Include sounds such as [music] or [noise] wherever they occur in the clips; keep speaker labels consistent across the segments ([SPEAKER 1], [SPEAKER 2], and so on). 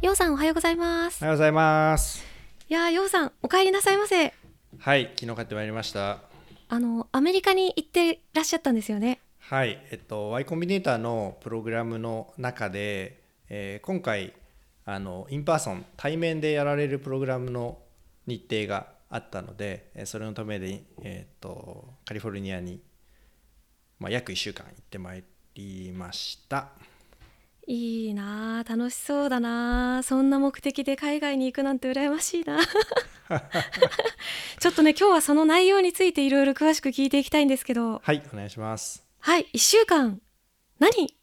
[SPEAKER 1] ようさんおはようございます。
[SPEAKER 2] おはようございます。
[SPEAKER 1] いやーようさんお帰りなさいませ。
[SPEAKER 2] はい昨日帰ってまいりました。
[SPEAKER 1] あのアメリカに行ってらっしゃったんですよね。
[SPEAKER 2] はいえっと Y コンビネーターのプログラムの中で、えー今回あの in person 対面でやられるプログラムの日程があったのでえーそれのためで、えっとカリフォルニアに、まあ、約1週間行ってまいりました
[SPEAKER 1] いいなー楽しそうだなーそんな目的で海外に行くなんて羨ましいな [laughs] ちょっとね今日はその内容についていろいろ詳しく聞いていきたいんですけど。
[SPEAKER 2] はいお願いします。
[SPEAKER 1] はい1週間何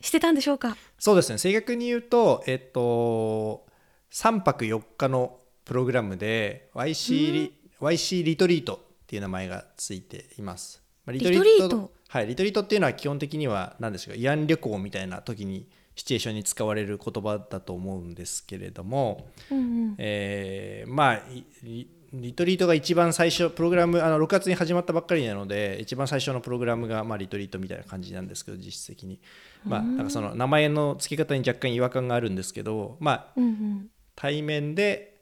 [SPEAKER 1] してたんでしょうか？
[SPEAKER 2] そうですね。正確に言うとえっと3泊4日のプログラムで YC リ,、YC リトリートっていう名前がついています、まあ
[SPEAKER 1] リトリート
[SPEAKER 2] はいリトリートっていうのは基本的には何ですか？慰安旅行みたいな時にシチュエーションに使われる言葉だと思うんですけれども、
[SPEAKER 1] うんうん。
[SPEAKER 2] えーまあいリリトリートが一番最初プログラムあの6月に始まったばっかりなので一番最初のプログラムが、まあ、リトリートみたいな感じなんですけど実質的に、まあ、なんかその名前の付け方に若干違和感があるんですけど、まあ、
[SPEAKER 1] うんうん。
[SPEAKER 2] 対面で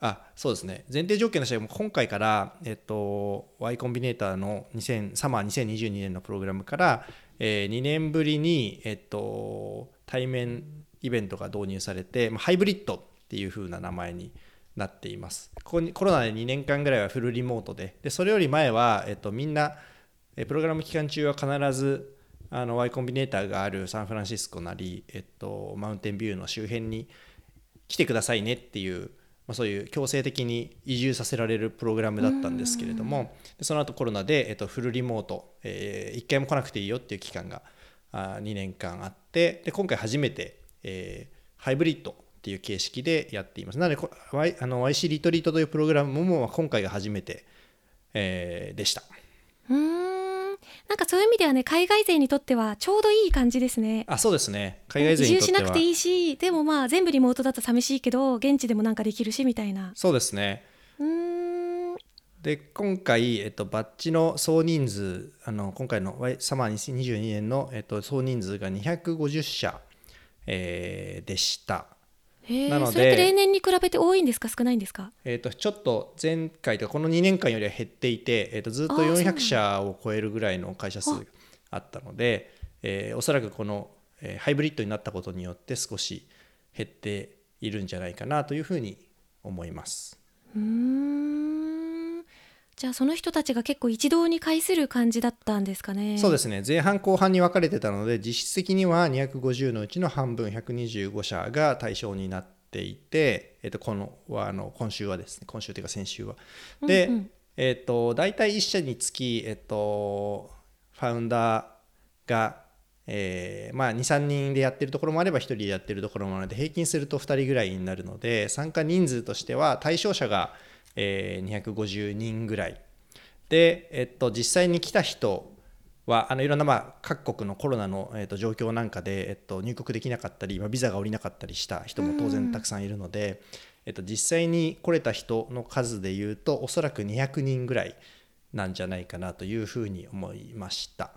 [SPEAKER 2] あそうですね。前提条件としては今回から、えっと、Y コンビネーターの2000サマー2022年のプログラムから、え2年ぶりに、えっと、対面イベントが導入されて、ま、ハイブリッドっていう風な名前になっています。ここにコロナで2年間ぐらいはフルリモートででそれより前は、えっと、みんなえプログラム期間中は必ずあの Y コンビネーターがあるサンフランシスコなり、えっと、マウンテンビューの周辺に来てくださいねっていう、まあ、そういう強制的に移住させられるプログラムだったんですけれどもでその後コロナで、えっと、フルリモート、え1回も来なくていいよっていう期間が2年間あってで今回初めて、えーハイブリッドっていう形式でやっています。なのであの YC リトリートというプログラムも今回が初めて、えーでした。
[SPEAKER 1] うーん。なんかそういう意味ではね海外勢にとってはちょうどいい感じですね。
[SPEAKER 2] あそうですね。海外
[SPEAKER 1] 移
[SPEAKER 2] 勢にとっては。
[SPEAKER 1] 住しなくていいしでもまあ全部リモートだと寂しいけど現地でもなんかできるしみたいな。
[SPEAKER 2] そうですねで今回、えっと、バッジの総人数あの今回のサマー2022年の、えっと、総人数が250社、えーでした、
[SPEAKER 1] へ
[SPEAKER 2] なので
[SPEAKER 1] えそれって例年に比べて多いんですか？少ないんですか？
[SPEAKER 2] えっと、ちょっと前回とかこの2年間よりは減っていて、えっと、ずっと
[SPEAKER 1] あーそうなんだ
[SPEAKER 2] 400社を超えるぐらいの会社数があったので、えーおそらくこの、えーハイブリッドになったことによって少し減っているんじゃないかなというふうに思います。
[SPEAKER 1] うーんじゃあその人たちが結構一堂に会する感じだったんですかね？
[SPEAKER 2] そうですね。前半後半に分かれてたので実質的には250のうちの半分125社が対象になっていて、えっと、このはあの今週はですね今週というか先週は。で、
[SPEAKER 1] うんうん。
[SPEAKER 2] えっと、大体1社につき、えっと、ファウンダーが、えーまあ、23人でやってるところもあれば1人でやってるところもあるので平均すると2人ぐらいになるので参加人数としては対象者が、えー250人ぐらいで、えっと、実際に来た人はあのいろんな、まあ、各国のコロナの、えっと、状況なんかで、えっと、入国できなかったり、まあ、ビザが下りなかったりした人も当然たくさんいるので、えっと、実際に来れた人の数でいうとおそらく200人ぐらいなんじゃないかなというふうに思いました。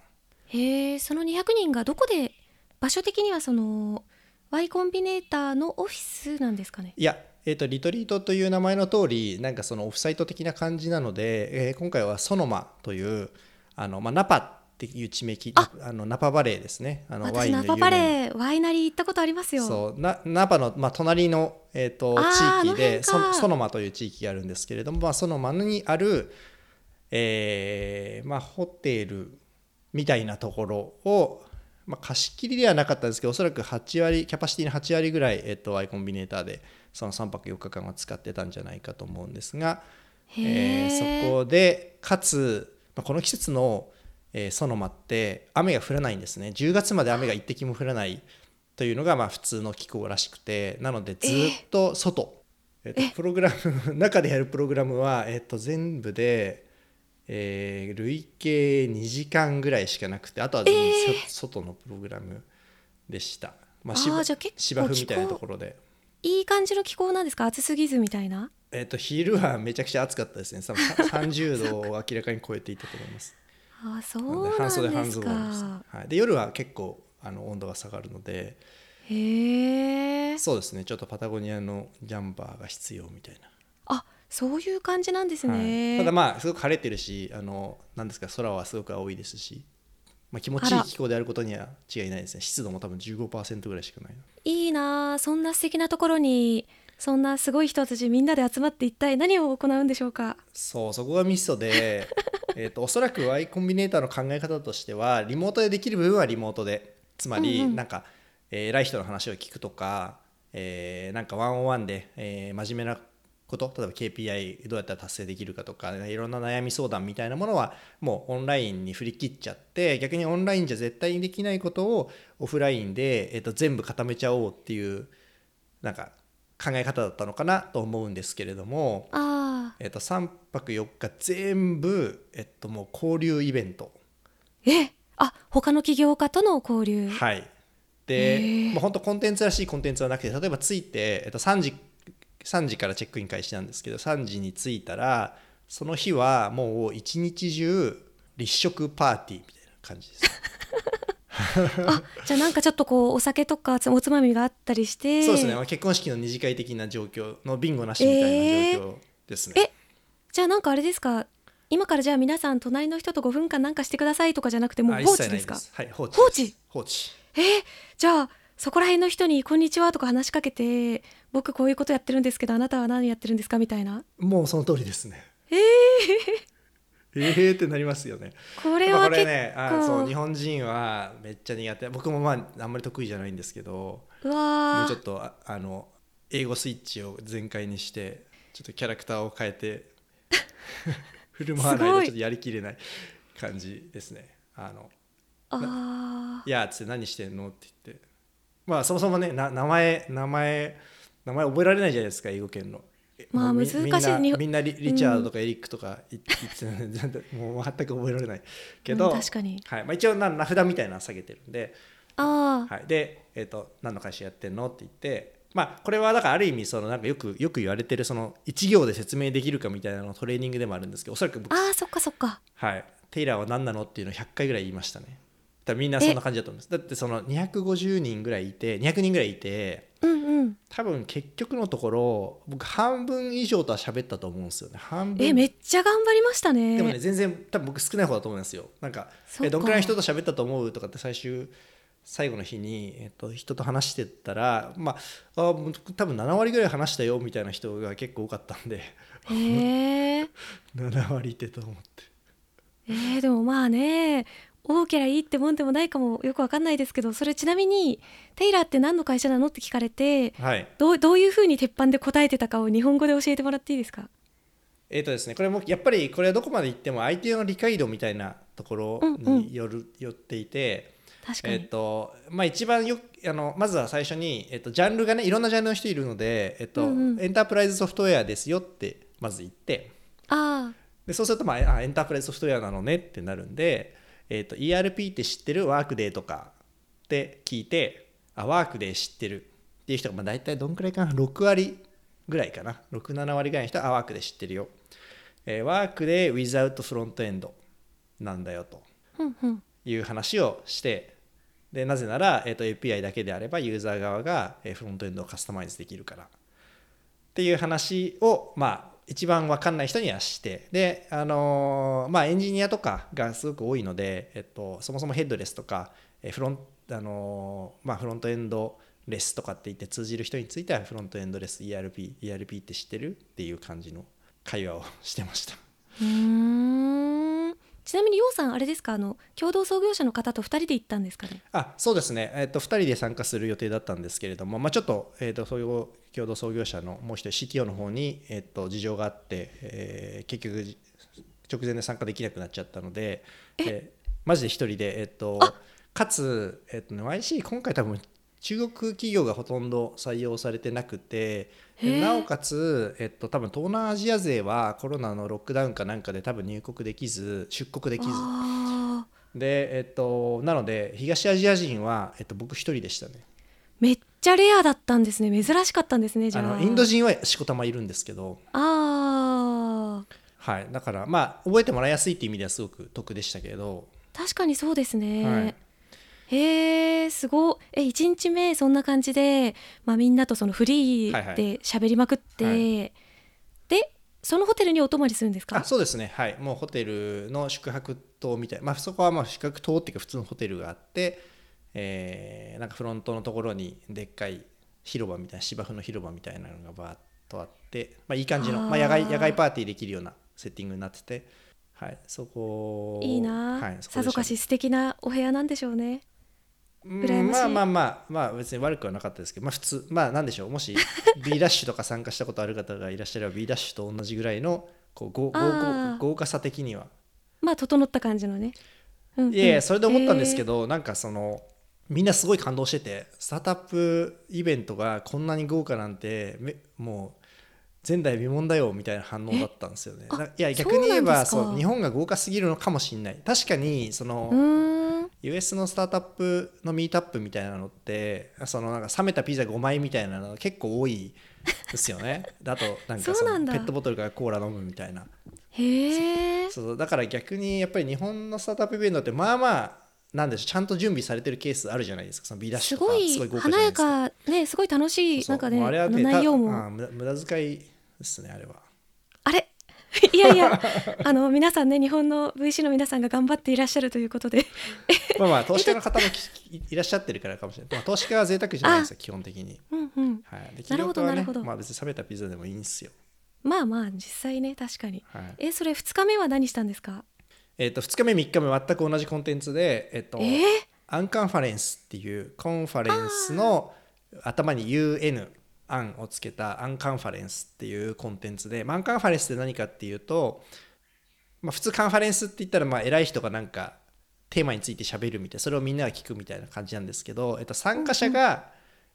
[SPEAKER 1] へえその200人がどこで場所的にはその Y コンビネーターのオフィスなんですかね？
[SPEAKER 2] いや、えー、とリトリートという名前の通りなんかそのオフサイト的な感じなので、えー今回はソノマというあの、まあ、ナパっていう地名き
[SPEAKER 1] あ。
[SPEAKER 2] あのナパバレーですね。あのワインの
[SPEAKER 1] 私ナパバレーワイナリー行ったことありますよ。
[SPEAKER 2] そう。なナパの、まあ、隣の、えー、と地域でソソノマという地域があるんですけれども、まあ、ソノマにある、えーまあ、ホテルみたいなところを、まあ、貸し切りではなかったんですけどおそらく8割キャパシティの8割ぐらい、えっと、アイコンビネーターでその3泊4日間は使ってたんじゃないかと思うんですが、
[SPEAKER 1] へ
[SPEAKER 2] え
[SPEAKER 1] ー
[SPEAKER 2] ーそこでかつ、まあ、この季節の、えーソノマって雨が降らないんですね。10月まで雨が一滴も降らないというのがまあ普通の気候らしくてなのでずっと外、えっとプログラム中でやるプログラムは、えっと全部で、えー累計2時間ぐらいしかなくてあとは全部そ外のプログラムでした、ま
[SPEAKER 1] あ
[SPEAKER 2] 芝生みたいなところで。
[SPEAKER 1] いい感じの気候なんですか？暑すぎずみたいな？
[SPEAKER 2] えっと昼はめちゃくちゃ暑かったですね。多分30度を明らかに超えていたと思います。
[SPEAKER 1] あそ
[SPEAKER 2] なので
[SPEAKER 1] う
[SPEAKER 2] 半袖半ズボンではい。で夜は結構あの温度が下がるので、
[SPEAKER 1] へえ
[SPEAKER 2] そうですね。ちょっとパタゴニアのジャンバーが必要みたいな。
[SPEAKER 1] あそういう感じなんです
[SPEAKER 2] はい。
[SPEAKER 1] ね、
[SPEAKER 2] ただまあすごく晴れてるしあのなんですか空はすごく青いですし、まあ、気持ちいい気候であることには違いないですね。湿度も多分15%ぐらいしかない
[SPEAKER 1] いいなあ。そんな素敵なところにそんなすごい人たちみんなで集まって一体何を行うんでしょうか？
[SPEAKER 2] そうそこがミソで [laughs] えーとおそらく Y コンビネーターの考え方としてはリモートでできる部分はリモートで。つまり
[SPEAKER 1] うんうん。
[SPEAKER 2] なんか、えー偉い人の話を聞くとか、えーなんかワンオンワンで、えー真面目なこと例えば KPI どうやったら達成できるかとかいろんな悩み相談みたいなものはもうオンラインに振り切っちゃって逆にオンラインじゃ絶対にできないことをオフラインで、えー、と全部固めちゃおうっていうなんか考え方だったのかなと思うんですけれども、
[SPEAKER 1] ああ
[SPEAKER 2] えっと3泊4日全部、えっと、もう交流イベント。
[SPEAKER 1] えあ他の起業家との交流？
[SPEAKER 2] はい。で、
[SPEAKER 1] へー。
[SPEAKER 2] もう本当コンテンツらしいコンテンツはなくて例えば着いて、えっと、3時3時からチェックイン開始なんですけど3時に着いたらその日はもう一日中立食パーティーみたいな感じです。[laughs]
[SPEAKER 1] あじゃあなんかちょっとこうお酒とかつおつまみがあったりして。
[SPEAKER 2] そうですね、まあ、結婚式の二次会的な状況のビンゴなしみたいな状況ですね、
[SPEAKER 1] えじゃあなんかあれですか？今からじゃあ皆さん隣の人と5分間なんかしてくださいとかじゃなくてもう
[SPEAKER 2] あ
[SPEAKER 1] 放置ですか？
[SPEAKER 2] はい放置
[SPEAKER 1] 放置？えーじゃあそこら辺の人に「こんにちは」とか話しかけて「僕こういうことやってるんですけどあなたは何やってるんですか?」みたいな。
[SPEAKER 2] もうその通りですね。
[SPEAKER 1] えー、[laughs]
[SPEAKER 2] えーってなりますよね。まあ
[SPEAKER 1] これは結
[SPEAKER 2] これねあ
[SPEAKER 1] 構
[SPEAKER 2] そう日本人はめっちゃ苦手。僕もまああんまり得意じゃないんですけど
[SPEAKER 1] う
[SPEAKER 2] もうちょっとああの英語スイッチを全開にしてちょっとキャラクターを変えて [laughs] 振る舞わないとちょっとやりきれない感じですね。あの
[SPEAKER 1] あ
[SPEAKER 2] いやつって何してんの？って言ってまあそもそもねな名前名前名前覚えられないじゃないですか英語圏の。え
[SPEAKER 1] まあ難しい。
[SPEAKER 2] みんな
[SPEAKER 1] 日本
[SPEAKER 2] みんなリリチャードとかエリックとか言って言ってたのでもう全く覚えられないけど、
[SPEAKER 1] うん確かに。
[SPEAKER 2] はい。まあ、一応な名札みたいなの下げてるんで、
[SPEAKER 1] ああ
[SPEAKER 2] はい、で、えーと「何の会社やってんの?」って言ってまあこれはだからある意味そのなんかよくよく言われてるその一行で説明できるかみたいなのトレーニングでもあるんですけどおそらく僕
[SPEAKER 1] あーそっかそっか。
[SPEAKER 2] はい、テイラーは何なのっていうのを100回ぐらい言いましたね。多分みんなそんな感じだと思います。だってその250人ぐらいいて200人ぐらいいて
[SPEAKER 1] うんうん
[SPEAKER 2] 多分結局のところ僕半分以上とは喋ったと思うんですよね。半分
[SPEAKER 1] えめっちゃ頑張りましたね
[SPEAKER 2] でもね全然多分僕少ない方だと思いますよ。なんかえどんくらいの人と喋ったと思うとかって最終最後の日に、えっと、人と話してったらまああ僕多分7割ぐらい話したよみたいな人が結構多かったんで
[SPEAKER 1] へえ
[SPEAKER 2] 7 [laughs] 割ってと思って。
[SPEAKER 1] えー、でもまあね多けりゃいいってもんでもないかもよくわかんないですけどそれちなみに「テイラーって何の会社なの?」って聞かれて
[SPEAKER 2] はい
[SPEAKER 1] どうどういうふうに鉄板で答えてたかを日本語で教えてもらっていいですか
[SPEAKER 2] えーとですね、これもやっぱりこれはどこまで行っても相手の理解度みたいなところによる、よっていて、えーとまあ、一番よあのまずは最初に、えー、とジャンルがねいろんなジャンルの人いるので、えーと
[SPEAKER 1] うんうん
[SPEAKER 2] エンタープライズソフトウェアですよってまず言って
[SPEAKER 1] ああ
[SPEAKER 2] でそうすると、まあ、あエンタープライズソフトウェアなのねってなるんで、えー、と ERP って知ってるワークデーとかって聞いてあワークデー知ってるっていう人がまあ大体どんくらいかな？6割ぐらいかな？67割ぐらいの人はあワークデー知ってるよ、えーワークデー without フロントエンドなんだよと。いう話をしてでなぜなら、えー、と API だけであればユーザー側が、フロントエンドをカスタマイズできるから。っていう話をまあ一番分かんない人にはしてであのまあエンジニアとかがすごく多いので、えっと、そもそもヘッドレスとか、フロンあのまあ、フロントエンドレスとかって言って通じる人についてはフロントエンドレス ERP ERP って知ってるっていう感じの会話をしてました。
[SPEAKER 1] うんちなみにようさんあれですか？あの共同創業者の方と2人で行ったんですかね？
[SPEAKER 2] あそうですね、えっと2人で参加する予定だったんですけれども、まあ、ちょっと,、えっとそういう共同創業者のもう一人 CTO の方に、えっと事情があって、えー結局じ直前で参加できなくなっちゃったので、え？ーマジで1人で、えっとかつ、えっとね、YC 今回多分中国企業がほとんど採用されてなくてなおかつ、えっと、多分東南アジア勢はコロナのロックダウンかなんかで多分入国できず出国できず。で、えっと、なので東アジア人は、えっと、僕一人でしたね。
[SPEAKER 1] めっちゃレアだったんですね。珍しかったんですねじゃあ。
[SPEAKER 2] あのインド人はしこたまいるんですけど、
[SPEAKER 1] あー。
[SPEAKER 2] はい、だからまあ覚えてもらいやすいっていう意味ではすごく得でしたけど、
[SPEAKER 1] 確かにそうですね、
[SPEAKER 2] はい
[SPEAKER 1] へえすごい。え1日目そんな感じで、まあ、みんなとそのフリーで喋りまくって、
[SPEAKER 2] はい。は
[SPEAKER 1] でそのホテルにお泊まりするんですか？
[SPEAKER 2] あそうですね。はい。もうホテルの宿泊棟みたいな、まあ、そこはまあ宿泊棟っていうか普通のホテルがあって、えーなんかフロントのところにでっかい広場みたいな芝生の広場みたいなのがバーッとあって、まあ、いい感じのまあ、野外野外パーティーできるようなセッティングになってて、はい、そこ
[SPEAKER 1] いいな、
[SPEAKER 2] はい、そ
[SPEAKER 1] かし素敵なお部屋なんでしょうね
[SPEAKER 2] うん
[SPEAKER 1] 羨ま
[SPEAKER 2] あまあまあまあ別に悪くはなかったですけどまあ普通まあなんでしょうもし B ダッシュとか参加したことある方がいらっしゃれば B ダッシュと同じぐらいのこう豪豪
[SPEAKER 1] あー。
[SPEAKER 2] 豪華さ的には。
[SPEAKER 1] まあ整った感じのね、うんうん。
[SPEAKER 2] いやいやそれで思ったんですけ
[SPEAKER 1] ど、
[SPEAKER 2] ど、なんかそのみんなすごい感動しててスタートアップイベントがこんなに豪華なんてめもう前代未聞だよみたいな反応だったんですよね。いや逆に言えば
[SPEAKER 1] そう
[SPEAKER 2] 日本が豪華すぎるのかもしれない。確かにその、
[SPEAKER 1] うーん
[SPEAKER 2] US のスタートアップのミートアップみたいなのってそのなんか冷めたピザ5枚みたいなの結構多いですよね。[laughs] だとなんかそのペットボトルからコーラ飲むみたいな。
[SPEAKER 1] へえ
[SPEAKER 2] そうだから逆にやっぱり日本のスタートアップイベントってまあまあなんでしょうちゃんと準備されてるケースあるじゃないですか。その B ダッシュとか
[SPEAKER 1] すごい
[SPEAKER 2] 豪華じゃない
[SPEAKER 1] 華や
[SPEAKER 2] ですか。
[SPEAKER 1] かねすごい楽しいなんかね
[SPEAKER 2] あれはねた
[SPEAKER 1] 内容も。
[SPEAKER 2] 無駄遣いですねあれは。
[SPEAKER 1] あれ [laughs] いやいやあの皆さんね日本の VC の皆さんが頑張っていらっしゃるということで。[laughs]
[SPEAKER 2] まあまあ投資家の方もきいいらっしゃってるからかもしれない、まあ、投資家は贅沢じゃないですよ基本的に、
[SPEAKER 1] うんうん。
[SPEAKER 2] はい、で
[SPEAKER 1] なるほど
[SPEAKER 2] 企業家はね
[SPEAKER 1] なるほど。
[SPEAKER 2] まあ別に冷めたピザでもいいんですよ、
[SPEAKER 1] まあまあ実際ね確かに。
[SPEAKER 2] はい。
[SPEAKER 1] えそれ2日目は何したんですか？
[SPEAKER 2] えっと2日目3日目全く同じコンテンツで、えっと
[SPEAKER 1] えー？
[SPEAKER 2] アンカンファレンスっていうコンファレンスの頭に UN アンをつけたアンカンファレンスっていうコンテンツで、まあアンカンファレンスって何かっていうと、まあ、普通カンファレンスって言ったらまあ偉い人がなんかテーマについて喋るみたいなそれをみんなが聞くみたいな感じなんですけど、えっと、参加者が、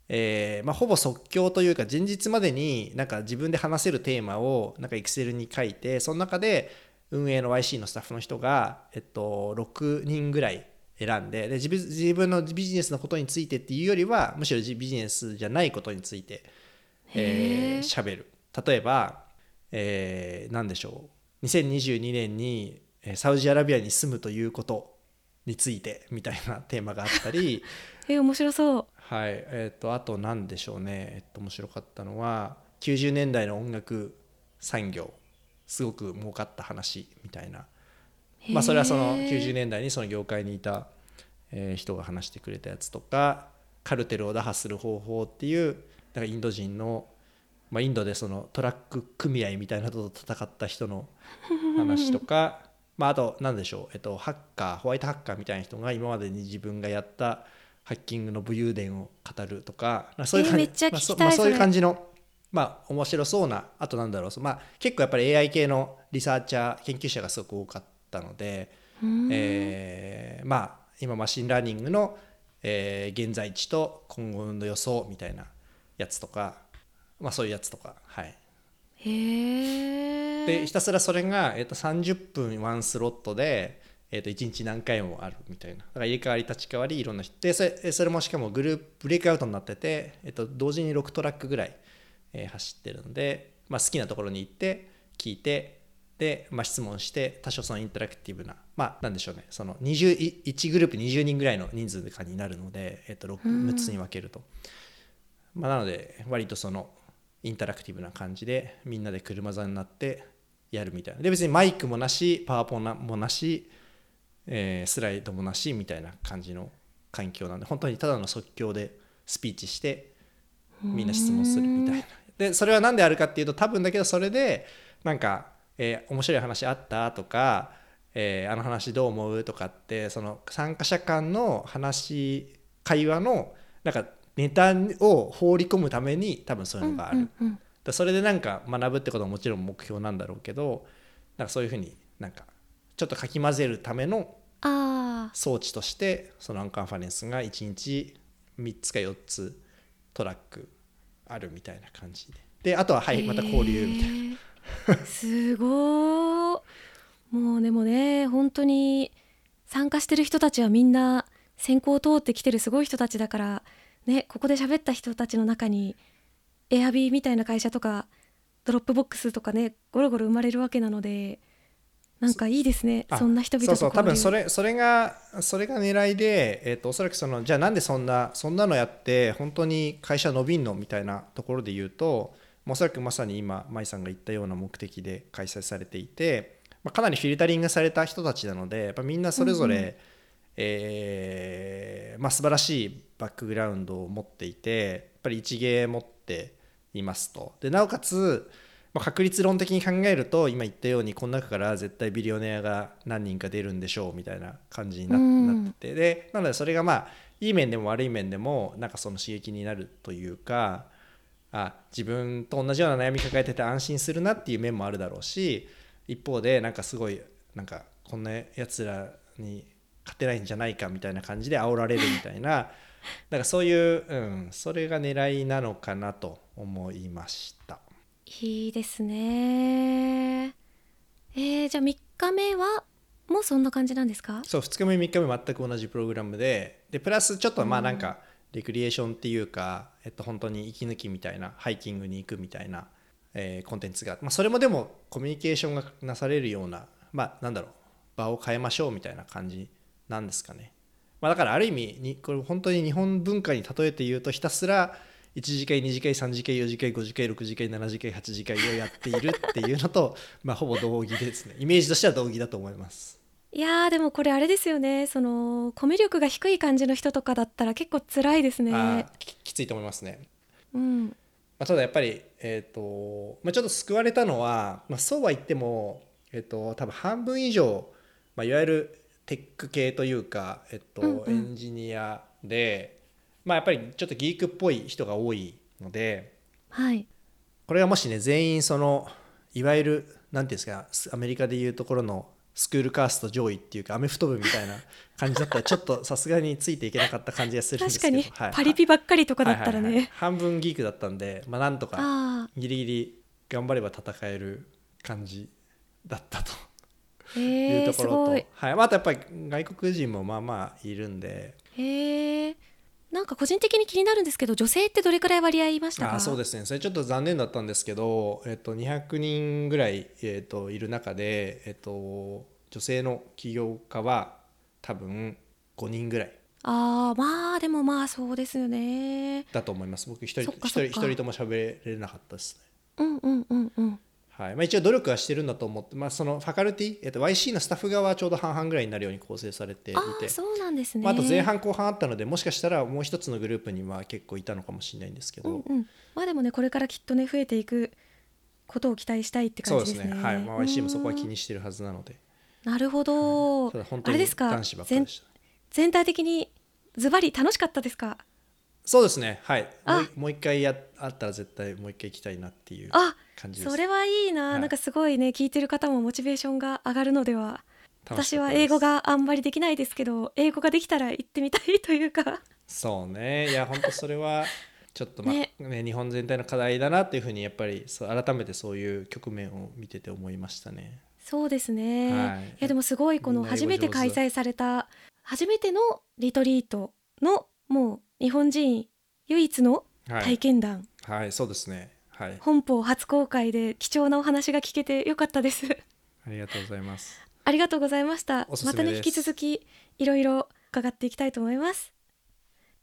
[SPEAKER 2] えーまあ、ほぼ即興というか前日までになんか自分で話せるテーマをなんか Excel に書いてその中で運営の YC のスタッフの人が、えっと、6人ぐらい選んでで自分自分のビジネスのことについてっていうよりはむしろビジネスじゃないことについてえー喋る。例えば、えー何でしょう。2022年にえーサウジアラビアに住むということについてみたいなテーマがあったり。[laughs]
[SPEAKER 1] え面白そう。
[SPEAKER 2] はい。えー、とあと何でしょうね、えっと面白かったのは90年代の音楽産業。すごく儲かった話みたいな。まあそれはその
[SPEAKER 1] へー
[SPEAKER 2] 90年代にその業界にいた、えー人が話してくれたやつとかカルテルを打破する方法っていうなんかインド人の、まあ、インドでそのトラック組合みたいなのと戦った人の話とか [laughs] まああと何でしょう、えっと、ハッカーホワイトハッカーみたいな人が今までに自分がやったハッキングの武勇伝を語るとかまあそういう感じ、
[SPEAKER 1] えー
[SPEAKER 2] まあそまあそういう感じのまあ面白そうなあとなんだろう、まあ、結構やっぱり AI 系のリサーチャー研究者がすごく多かったので、
[SPEAKER 1] うん。
[SPEAKER 2] えーまあ今 machine learning の、えー現在地と今後の予想みたいなやつとか、まあ、そういうやつとかはい。
[SPEAKER 1] へえ
[SPEAKER 2] でひたすらそれが、えー、と30分 one slot で、えー、と1日何回もあるみたいな。だから入れ替わり立ち替わりいろんな人。でそれそれもしかもグループブレイクアウトになってて、えー、と同時に6トラックぐらい、えー走ってるので、まあ、好きなところに行って聞いてで、まあ、質問して多少そのインタラクティブなまあなんでしょうね。その20 1グループ20人ぐらいの人数かになるので、えー、と 6, 6つに分けると、まあ、なので割とそのインタラクティブな感じでみんなで車座になってやるみたいな。で別にマイクもなしパワポなもなし、えースライドもなしみたいな感じの環境なんで本当にただの即興でスピーチしてみんな質問するみたいな。でそれは何であるかっていうと多分だけどそれでなんか、えー面白い話あったとか、えーあの話どう思うとかってその参加者間の話会話のなんかネタを放り込むために多分そういうのがある、
[SPEAKER 1] うんうん
[SPEAKER 2] だそれでなんか学ぶってことはもちろん目標なんだろうけどなんかそういうふうになんかちょっとかき混ぜるための
[SPEAKER 1] あ
[SPEAKER 2] 装置としてその unconference が1日3つか4つトラックあるみたいな感じで。であとは
[SPEAKER 1] あ
[SPEAKER 2] はいまた交流みたいな。
[SPEAKER 1] たいなすごー。もうでもね本当に参加してる人たちはみんな選考を通ってきてるすごい人たちだからねここで喋った人たちの中にエアビーみたいな会社とかドロップボックスとかねゴロゴロ生まれるわけなのでなんかいいですね
[SPEAKER 2] あ
[SPEAKER 1] そんな人々と
[SPEAKER 2] そうそう多分そ
[SPEAKER 1] れ
[SPEAKER 2] れそれがそれが狙いで、えっとおそらくそのじゃあなんでそんなそんなのやって本当に会社伸びんのみたいなところで言うとおそらくまさに今舞さんが言ったような目的で開催されていて、まあ、かなりフィルタリングされた人たちなのでやっぱみんなそれぞれ、
[SPEAKER 1] うんうん
[SPEAKER 2] えーまあ、素晴らしいバックグラウンドを持っていてやっぱり一芸持っていますと。でなおかつ、まあ、確率論的に考えると今言ったようにこの中から絶対ビリオネアが何人か出るんでしょうみたいな感じにな,、ってて。でなのでそれがまあいい面でも悪い面でもなんかその刺激になるというかあ自分と同じような悩み抱えてて安心するなっていう面もあるだろうし一方でなんかすごいなんかこんなやつらに勝てないんじゃないかみたいな感じで煽られるみたいな [laughs] なんかそういう、うん、それが狙いなのかなと思いました。
[SPEAKER 1] いいですね。えー、じゃあ3日目はもうそんな感じなんですか？
[SPEAKER 2] そう2日目3日目全く同じプログラムででプラスちょっとまあなんかレクリエーションっていうか、えっと、本当に息抜きみたいなハイキングに行くみたいな、えーコンテンツが、まあ、それもでもコミュニケーションがなされるようなまあなんだろう場を変えましょうみたいな感じなんですかね、まあ、だからある意味にこれ本当に日本文化に例えて言うとひたすら1次会2次会3次会4次会5次会6次会7次会8次会をやっているっていうのと [laughs] まあほぼ同義ですね。イメージとしては同義だと思います。
[SPEAKER 1] いやーでもこれあれですよね。そのコミュ力が低い感じの人とかだったら結構辛いですね。
[SPEAKER 2] あーききついと思いますね。
[SPEAKER 1] うん。
[SPEAKER 2] まあ、ただやっぱり、えーとまあ、ちょっと救われたのは、まあ、そうは言っても、えー、と多分半分以上、まあ、いわゆるテック系というか、えっと
[SPEAKER 1] うんうん。
[SPEAKER 2] エンジニアで、まあ、やっぱりちょっとギークっぽい人が多いので
[SPEAKER 1] はい。
[SPEAKER 2] これがもしね全員そのいわゆるなんていうんですかアメリカでいうところのスクールカースト上位っていうかアメフト部みたいな [laughs] 感じだったらちょっとさすがについていけなかった感じがするんですけど
[SPEAKER 1] 確かに
[SPEAKER 2] はい。
[SPEAKER 1] パリピばっかりとかだったら
[SPEAKER 2] はいはいはい
[SPEAKER 1] ね
[SPEAKER 2] 半分ギークだったんで、まあ、なんとか
[SPEAKER 1] あ
[SPEAKER 2] ギリギリ頑張れば戦える感じだったという
[SPEAKER 1] え
[SPEAKER 2] ところと、
[SPEAKER 1] すごい。
[SPEAKER 2] はい。まあ、あとやっぱり外国人もまあまあいるんで。
[SPEAKER 1] へえなんか個人的に気になるんですけど女性ってどれくらい割合いましたか？
[SPEAKER 2] あそうですね。それちょっと残念だったんですけど、えっと、200人ぐらい、えっと、いる中で、えっと、女性の起業家は多分5人ぐらい。
[SPEAKER 1] あーまあでもまあそうですよね。
[SPEAKER 2] だと思います。僕一人一人一人とも喋れなかったですね。
[SPEAKER 1] うんうんうんうん
[SPEAKER 2] はい。まあ、一応努力はしてるんだと思って、まあ、そのファカルティ、えっと、YC のスタッフ側はちょうど半々ぐらいになるように構成されていて。
[SPEAKER 1] そうなんですね、
[SPEAKER 2] まあ、あと前半後半あったのでもしかしたらもう一つのグループには結構いたのかもしれないんですけど、
[SPEAKER 1] うんうん。まあでもねこれからきっとね増えていくことを期待したいって
[SPEAKER 2] そうで
[SPEAKER 1] 感じですね。
[SPEAKER 2] すね。はい、まあ、YC もそこは気
[SPEAKER 1] うん
[SPEAKER 2] にしてるはずなので。
[SPEAKER 1] なるほど、あれですか？全体的にズバリ楽しかったですか？
[SPEAKER 2] そうですね。はい。も
[SPEAKER 1] あ
[SPEAKER 2] う一回やあったら絶対もう一回行きたいなっていう
[SPEAKER 1] あ
[SPEAKER 2] 感じです。
[SPEAKER 1] それはいいな、
[SPEAKER 2] はい。
[SPEAKER 1] なんかすごいね聞いてる方もモチベーションが上がるのでは。私は英語があんまりできないですけど英語ができたら行ってみたいというか。
[SPEAKER 2] そうね。いや本当それはちょっとまあ
[SPEAKER 1] ね。
[SPEAKER 2] ね日本全体の課題だなっていうふうにやっぱりそう改めてそういう局面を見てて思いましたね。
[SPEAKER 1] そうですね、
[SPEAKER 2] はい。
[SPEAKER 1] い、やでもすごいこの初めて開催された初めてのリトリートのもう日本人唯一の
[SPEAKER 2] はい、
[SPEAKER 1] 体験談、
[SPEAKER 2] はい、そうですね。はい。
[SPEAKER 1] 本邦初公開で貴重なお話が聞けてよかったです。
[SPEAKER 2] ありがとうございます。
[SPEAKER 1] ありがとうございました。またね引き続きいろいろ伺っていきたいと思います。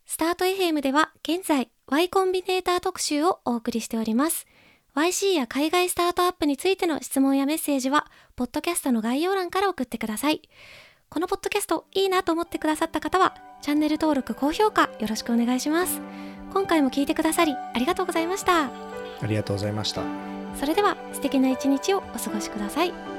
[SPEAKER 1] スタート FM では現在 Y コンビネーター特集をお送りしております。YC や海外スタートアップについての質問やメッセージはポッドキャストの概要欄から送ってくださいこのポッドキャストいいなと思ってくださった方はチャンネル登録高評価よろしくお願いします。今回も聞いてくださりありがとうございました。
[SPEAKER 2] ありがとうございました。
[SPEAKER 1] それでは素敵な一日をお過ごしください